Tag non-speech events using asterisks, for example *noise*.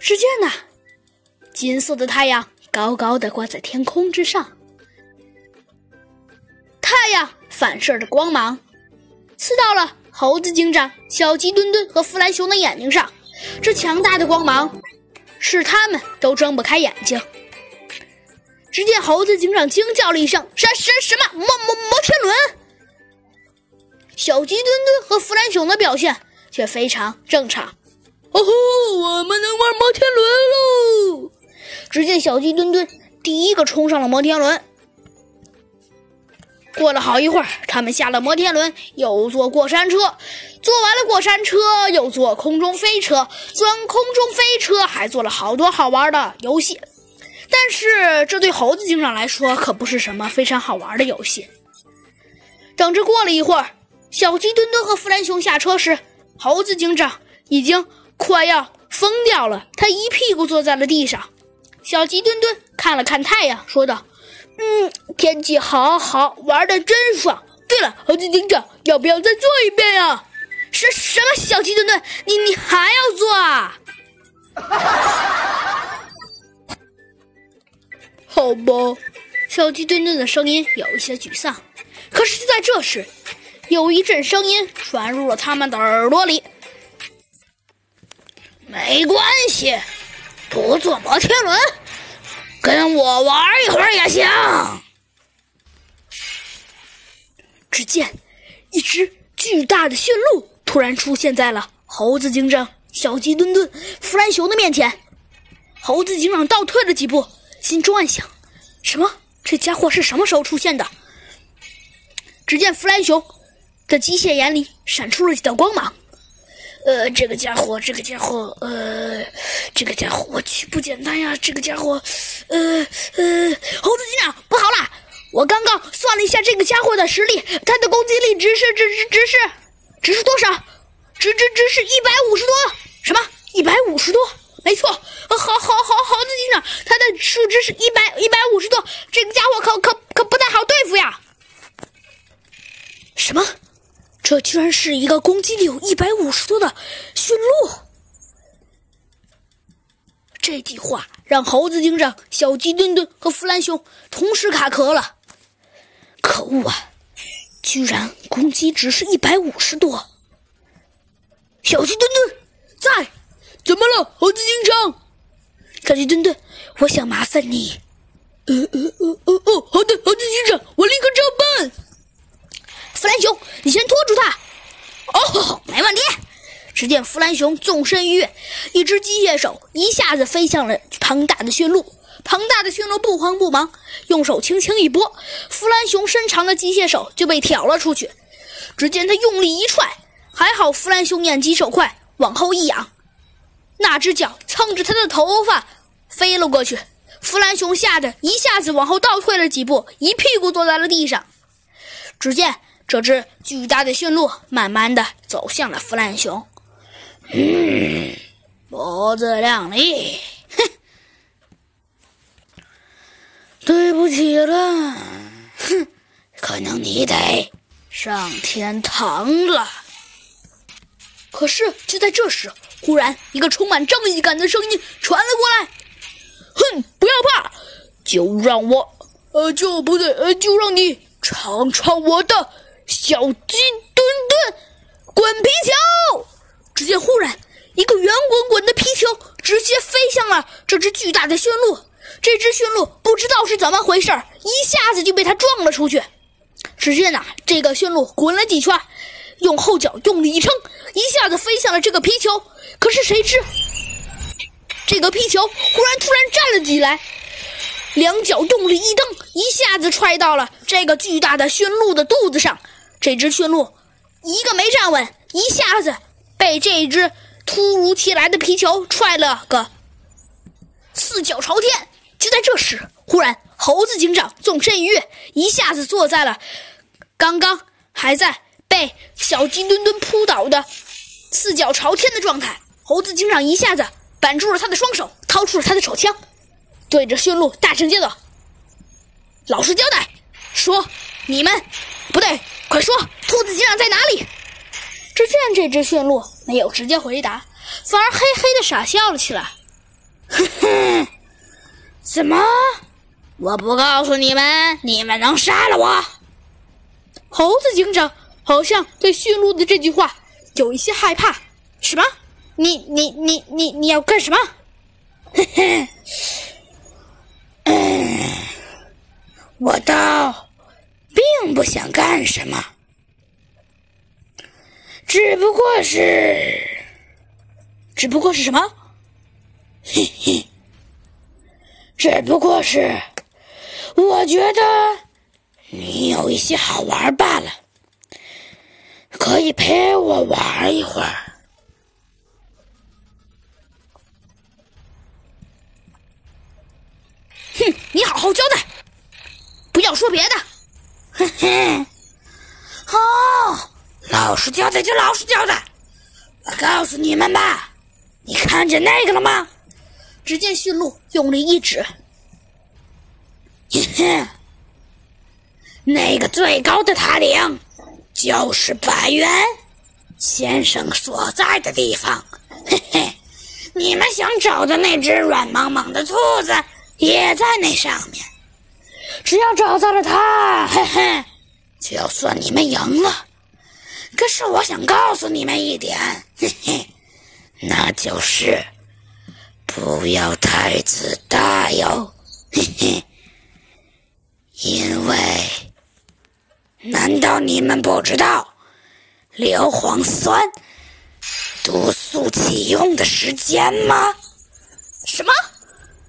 只见呐，金色的太阳高高的挂在天空之上，太阳反射着光芒，刺到了猴子警长、小鸡墩墩和弗兰熊的眼睛上。这强大的光芒使他们都睁不开眼睛。只见猴子警长惊叫了一声：“什什什么摩摩摩天轮？”小鸡墩墩和弗兰熊的表现却非常正常。哦吼！我们能玩摩天轮喽！只见小鸡墩墩第一个冲上了摩天轮。过了好一会儿，他们下了摩天轮，又坐过山车，坐完了过山车，又坐空中飞车，钻空中飞车，还做了好多好玩的游戏。但是这对猴子警长来说可不是什么非常好玩的游戏。等着过了一会儿，小鸡墩墩和弗兰熊下车时，猴子警长已经快要疯掉了，他一屁股坐在了地上。小鸡墩墩看了看太阳，说道。嗯，天气好好，玩的真爽。对了，猴子警长，要不要再做一遍呀？什什么小鸡墩墩，你你还要做啊？*laughs* 好吧，小鸡墩墩的声音有一些沮丧。可是就在这时，有一阵声音传入了他们的耳朵里。没关系，不坐摩天轮。跟我玩一会儿也行。只见一只巨大的驯鹿突然出现在了猴子警长、小鸡墩墩、弗兰熊的面前。猴子警长倒退了几步，心中暗想：什么？这家伙是什么时候出现的？只见弗兰熊的机械眼里闪出了几道光芒。呃，这个家伙，这个家伙，呃，这个家伙，我去，不简单呀！这个家伙，呃呃，猴子警长，不好了！我刚刚算了一下这个家伙的实力，他的攻击力值是，值值值是，值是多少？值值值是一百五十多？什么？一百五十多？没错，好好好，猴子警长，他的数值是一百一百五十多，这个家伙可可可不太好对付呀！什么？这居然是一个攻击力有一百五十多的驯鹿！这句话让猴子警长、小鸡墩墩和弗兰熊同时卡壳了。可恶啊！居然攻击值是一百五十多！小鸡墩墩在？怎么了，猴子警长？小鸡墩墩，我想麻烦你。呃呃呃呃哦，好的，猴子警长，我立刻照办。弗兰熊，你先拖住他。哦，没问题。只见弗兰熊纵身一跃，一只机械手一下子飞向了庞大的驯鹿。庞大的驯鹿不慌不忙，用手轻轻一拨，弗兰熊伸长的机械手就被挑了出去。只见他用力一踹，还好弗兰熊眼疾手快，往后一仰，那只脚蹭着他的头发飞了过去。弗兰熊吓得一下子往后倒退了几步，一屁股坐在了地上。只见。这只巨大的驯鹿慢慢的走向了弗兰熊，嗯，脖子亮丽，哼，对不起了，哼，可能你得上天堂了。可是就在这时，忽然一个充满正义感的声音传了过来：“哼，不要怕，就让我，呃，就不对，呃，就让你尝尝我的。”小鸡墩墩，滚皮球！只见忽然，一个圆滚滚的皮球直接飞向了这只巨大的驯鹿。这只驯鹿不知道是怎么回事，一下子就被它撞了出去。只见呐，这个驯鹿滚了几圈，用后脚用力一撑，一下子飞向了这个皮球。可是谁知，这个皮球忽然突然站了起来。两脚用力一蹬，一下子踹到了这个巨大的驯鹿的肚子上。这只驯鹿一个没站稳，一下子被这只突如其来的皮球踹了个四脚朝天。就在这时，忽然猴子警长纵身一跃，一下子坐在了刚刚还在被小鸡墩墩扑倒的四脚朝天的状态。猴子警长一下子板住了他的双手，掏出了他的手枪。对着驯鹿大声叫道：“老实交代，说你们不对，快说兔子警长在哪里？”只见这只驯鹿没有直接回答，反而嘿嘿的傻笑了起来。哼哼，怎么？我不告诉你们，你们能杀了我？猴子警长好像对驯鹿的这句话有一些害怕。什么？你你你你你要干什么？嘿嘿，嗯，我倒不想干什么，只不过是，只不过是什么？嘿嘿，只不过是，我觉得你有一些好玩罢了，可以陪我玩一会儿。哼，你好好交代，不要说别的。哼 *laughs* 好，老实交代就老实交代。我告诉你们吧，你看见那个了吗？只见驯鹿用力一指，*laughs* 那个最高的塔顶就是百元先生所在的地方。嘿嘿，你们想找的那只软茫茫的兔子也在那上面。只要找到了它，嘿嘿，就算你们赢了。可是我想告诉你们一点，嘿嘿，那就是。不要太自大哟，嘿嘿。因为，难道你们不知道硫磺酸毒素启用的时间吗？什么？